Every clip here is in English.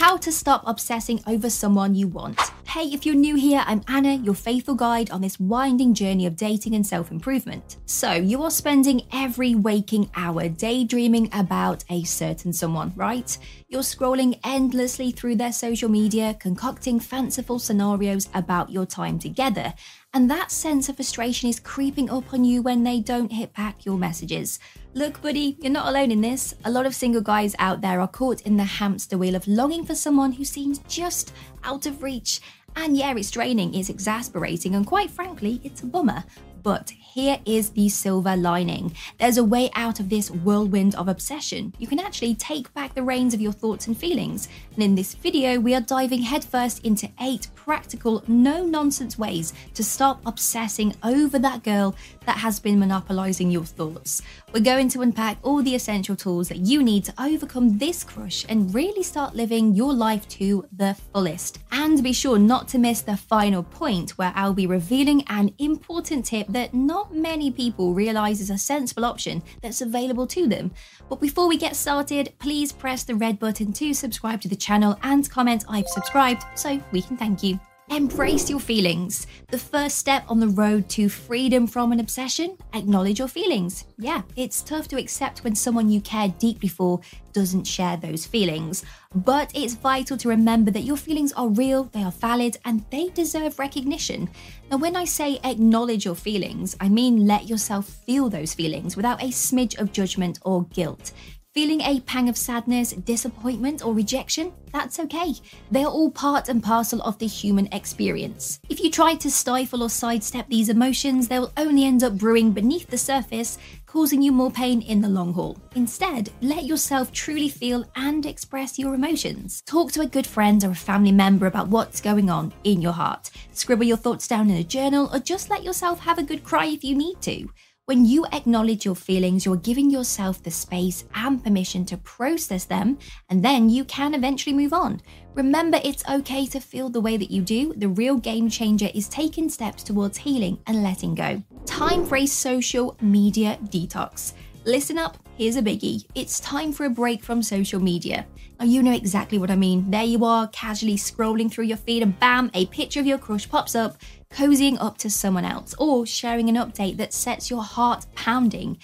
How to stop obsessing over someone you want. Hey, if you're new here, I'm Anna, your faithful guide on this winding journey of dating and self improvement. So, you are spending every waking hour daydreaming about a certain someone, right? You're scrolling endlessly through their social media, concocting fanciful scenarios about your time together. And that sense of frustration is creeping up on you when they don't hit back your messages. Look, buddy, you're not alone in this. A lot of single guys out there are caught in the hamster wheel of longing for someone who seems just out of reach. And yeah, it's draining, it's exasperating, and quite frankly, it's a bummer. But here is the silver lining. There's a way out of this whirlwind of obsession. You can actually take back the reins of your thoughts and feelings. And in this video, we are diving headfirst into eight practical, no nonsense ways to stop obsessing over that girl that has been monopolizing your thoughts. We're going to unpack all the essential tools that you need to overcome this crush and really start living your life to the fullest. And be sure not to miss the final point where I'll be revealing an important tip that not many people realize is a sensible option that's available to them. But before we get started, please press the red button to subscribe to the channel and comment I've subscribed so we can thank you. Embrace your feelings. The first step on the road to freedom from an obsession, acknowledge your feelings. Yeah, it's tough to accept when someone you care deeply for doesn't share those feelings, but it's vital to remember that your feelings are real, they are valid, and they deserve recognition. Now, when I say acknowledge your feelings, I mean let yourself feel those feelings without a smidge of judgment or guilt. Feeling a pang of sadness, disappointment, or rejection? That's okay. They are all part and parcel of the human experience. If you try to stifle or sidestep these emotions, they will only end up brewing beneath the surface, causing you more pain in the long haul. Instead, let yourself truly feel and express your emotions. Talk to a good friend or a family member about what's going on in your heart. Scribble your thoughts down in a journal, or just let yourself have a good cry if you need to. When you acknowledge your feelings, you're giving yourself the space and permission to process them, and then you can eventually move on. Remember, it's okay to feel the way that you do. The real game changer is taking steps towards healing and letting go. Time for a social media detox. Listen up, here's a biggie. It's time for a break from social media. Now, you know exactly what I mean. There you are, casually scrolling through your feed, and bam, a picture of your crush pops up, cozying up to someone else, or sharing an update that sets your heart pounding.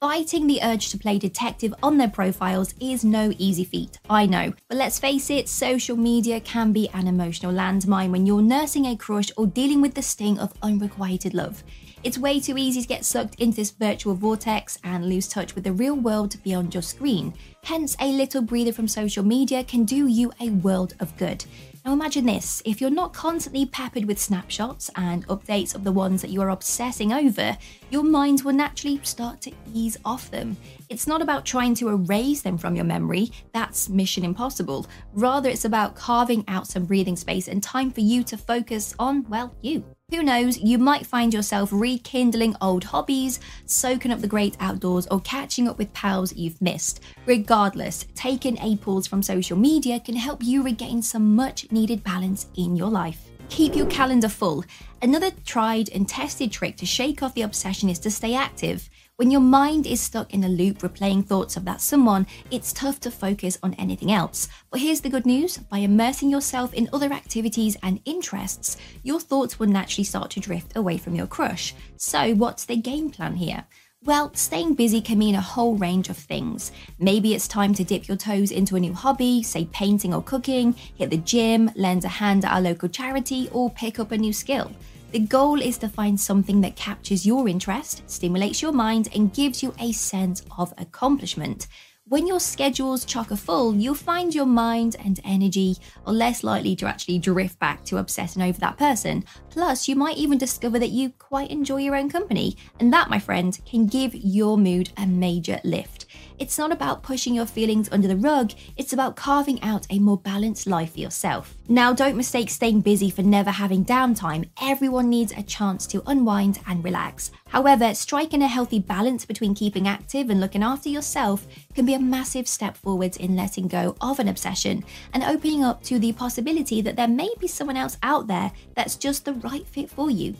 Fighting the urge to play detective on their profiles is no easy feat, I know. But let's face it, social media can be an emotional landmine when you're nursing a crush or dealing with the sting of unrequited love. It's way too easy to get sucked into this virtual vortex and lose touch with the real world beyond your screen. Hence, a little breather from social media can do you a world of good. Now imagine this if you're not constantly peppered with snapshots and updates of the ones that you are obsessing over, your mind will naturally start to ease off them. It's not about trying to erase them from your memory, that's mission impossible. Rather, it's about carving out some breathing space and time for you to focus on, well, you. Who knows, you might find yourself rekindling old hobbies, soaking up the great outdoors, or catching up with pals you've missed. Regardless, taking a pause from social media can help you regain some much needed balance in your life. Keep your calendar full. Another tried and tested trick to shake off the obsession is to stay active. When your mind is stuck in a loop replaying thoughts of that someone, it's tough to focus on anything else. But here's the good news by immersing yourself in other activities and interests, your thoughts will naturally start to drift away from your crush. So, what's the game plan here? Well, staying busy can mean a whole range of things. Maybe it's time to dip your toes into a new hobby, say painting or cooking, hit the gym, lend a hand at a local charity, or pick up a new skill. The goal is to find something that captures your interest, stimulates your mind, and gives you a sense of accomplishment. When your schedule's chock a full, you'll find your mind and energy are less likely to actually drift back to obsessing over that person. Plus, you might even discover that you quite enjoy your own company, and that, my friend, can give your mood a major lift. It's not about pushing your feelings under the rug, it's about carving out a more balanced life for yourself. Now, don't mistake staying busy for never having downtime. Everyone needs a chance to unwind and relax. However, striking a healthy balance between keeping active and looking after yourself can be a massive step forwards in letting go of an obsession and opening up to the possibility that there may be someone else out there that's just the right fit for you.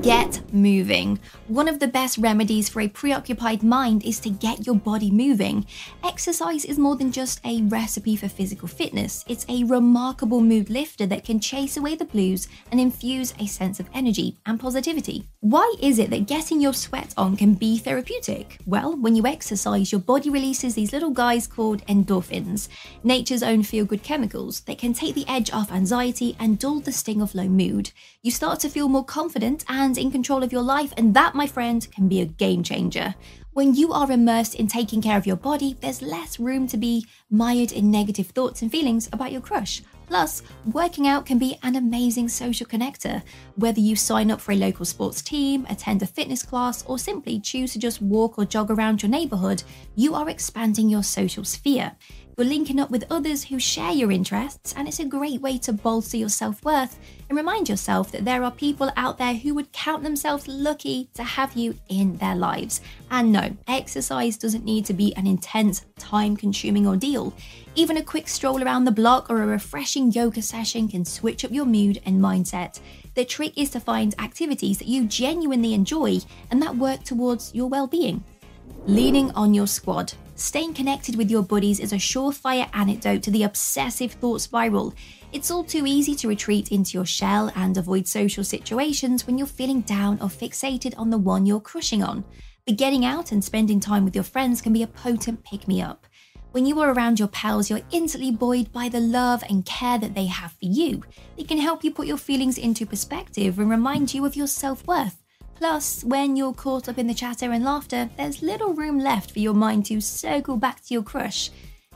Get moving. One of the best remedies for a preoccupied mind is to get your body moving. Exercise is more than just a recipe for physical fitness, it's a remarkable mood lifter that can chase away the blues and infuse a sense of energy and positivity. Why is it that getting your sweat on can be therapeutic? Well, when you exercise, your body releases these little guys called endorphins, nature's own feel good chemicals that can take the edge off anxiety and dull the sting of low mood. You start to feel more confident and in control of your life, and that, my friend, can be a game changer. When you are immersed in taking care of your body, there's less room to be mired in negative thoughts and feelings about your crush. Plus, working out can be an amazing social connector. Whether you sign up for a local sports team, attend a fitness class, or simply choose to just walk or jog around your neighborhood, you are expanding your social sphere. You're linking up with others who share your interests, and it's a great way to bolster your self worth and remind yourself that there are people out there who would count themselves lucky to have you in their lives. And no, exercise doesn't need to be an intense, time consuming ordeal. Even a quick stroll around the block or a refreshing yoga session can switch up your mood and mindset. The trick is to find activities that you genuinely enjoy and that work towards your well being. Leaning on your squad. Staying connected with your buddies is a surefire antidote to the obsessive thought spiral. It's all too easy to retreat into your shell and avoid social situations when you're feeling down or fixated on the one you're crushing on. But getting out and spending time with your friends can be a potent pick me up. When you are around your pals, you're instantly buoyed by the love and care that they have for you. They can help you put your feelings into perspective and remind you of your self worth. Plus, when you're caught up in the chatter and laughter, there's little room left for your mind to circle back to your crush.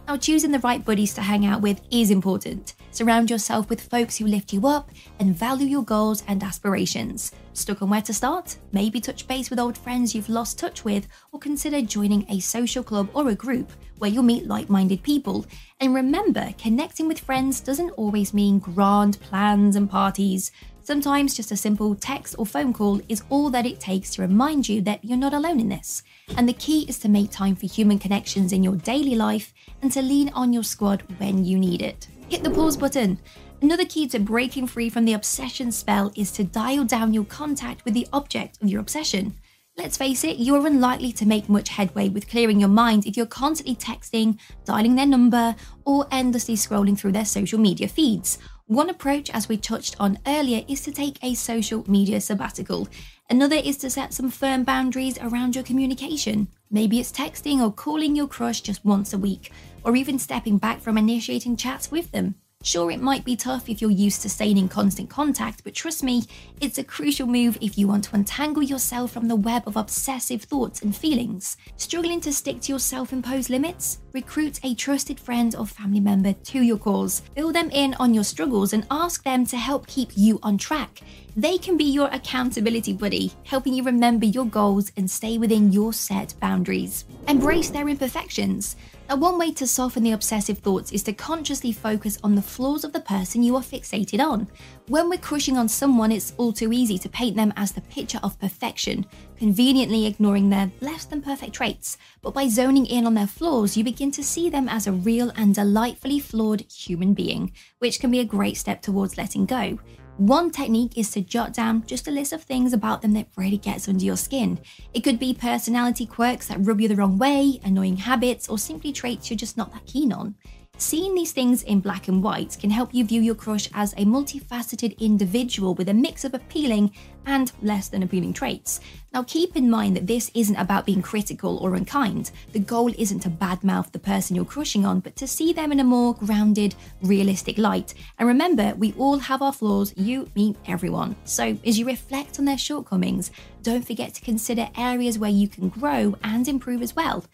Now, choosing the right buddies to hang out with is important. Surround yourself with folks who lift you up and value your goals and aspirations. Stuck on where to start? Maybe touch base with old friends you've lost touch with, or consider joining a social club or a group where you'll meet like minded people. And remember, connecting with friends doesn't always mean grand plans and parties. Sometimes just a simple text or phone call is all that it takes to remind you that you're not alone in this. And the key is to make time for human connections in your daily life and to lean on your squad when you need it. Hit the pause button. Another key to breaking free from the obsession spell is to dial down your contact with the object of your obsession. Let's face it, you're unlikely to make much headway with clearing your mind if you're constantly texting, dialing their number, or endlessly scrolling through their social media feeds. One approach, as we touched on earlier, is to take a social media sabbatical. Another is to set some firm boundaries around your communication. Maybe it's texting or calling your crush just once a week, or even stepping back from initiating chats with them. Sure, it might be tough if you're used to staying in constant contact, but trust me, it's a crucial move if you want to untangle yourself from the web of obsessive thoughts and feelings. Struggling to stick to your self imposed limits? Recruit a trusted friend or family member to your cause. Fill them in on your struggles and ask them to help keep you on track. They can be your accountability buddy, helping you remember your goals and stay within your set boundaries. Embrace their imperfections. Now, one way to soften the obsessive thoughts is to consciously focus on the flaws of the person you are fixated on. When we're crushing on someone, it's all too easy to paint them as the picture of perfection, conveniently ignoring their less than perfect traits. But by zoning in on their flaws, you begin to see them as a real and delightfully flawed human being, which can be a great step towards letting go. One technique is to jot down just a list of things about them that really gets under your skin. It could be personality quirks that rub you the wrong way, annoying habits, or simply traits you're just not that keen on. Seeing these things in black and white can help you view your crush as a multifaceted individual with a mix of appealing and less than appealing traits. Now, keep in mind that this isn't about being critical or unkind. The goal isn't to badmouth the person you're crushing on, but to see them in a more grounded, realistic light. And remember, we all have our flaws, you, me, everyone. So, as you reflect on their shortcomings, don't forget to consider areas where you can grow and improve as well.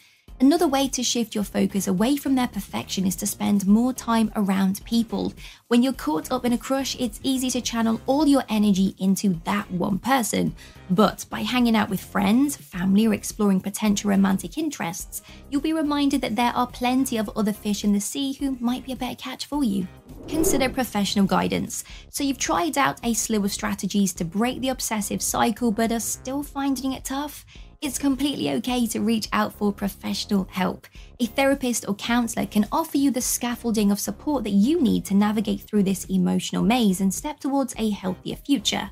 Another way to shift your focus away from their perfection is to spend more time around people. When you're caught up in a crush, it's easy to channel all your energy into that one person. But by hanging out with friends, family, or exploring potential romantic interests, you'll be reminded that there are plenty of other fish in the sea who might be a better catch for you. Consider professional guidance. So, you've tried out a slew of strategies to break the obsessive cycle but are still finding it tough? It's completely okay to reach out for professional help. A therapist or counselor can offer you the scaffolding of support that you need to navigate through this emotional maze and step towards a healthier future.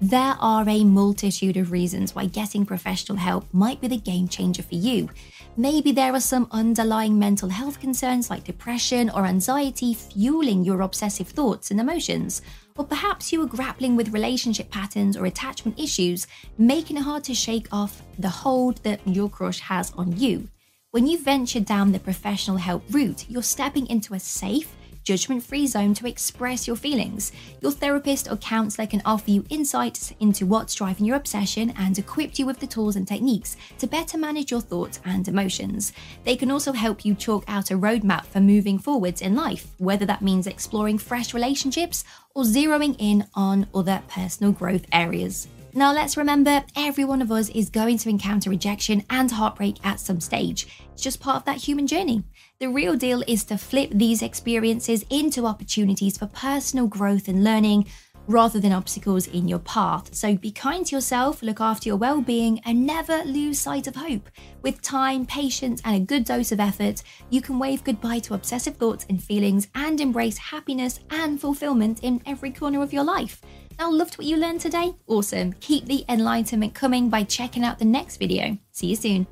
There are a multitude of reasons why getting professional help might be the game changer for you. Maybe there are some underlying mental health concerns like depression or anxiety fueling your obsessive thoughts and emotions. Or perhaps you are grappling with relationship patterns or attachment issues, making it hard to shake off the hold that your crush has on you. When you venture down the professional help route, you're stepping into a safe, judgment free zone to express your feelings. Your therapist or counselor can offer you insights into what's driving your obsession and equip you with the tools and techniques to better manage your thoughts and emotions. They can also help you chalk out a roadmap for moving forwards in life, whether that means exploring fresh relationships or zeroing in on other personal growth areas. Now, let's remember every one of us is going to encounter rejection and heartbreak at some stage. It's just part of that human journey. The real deal is to flip these experiences into opportunities for personal growth and learning rather than obstacles in your path. So be kind to yourself, look after your well being, and never lose sight of hope. With time, patience, and a good dose of effort, you can wave goodbye to obsessive thoughts and feelings and embrace happiness and fulfillment in every corner of your life. Now, loved what you learned today? Awesome. Keep the enlightenment coming by checking out the next video. See you soon.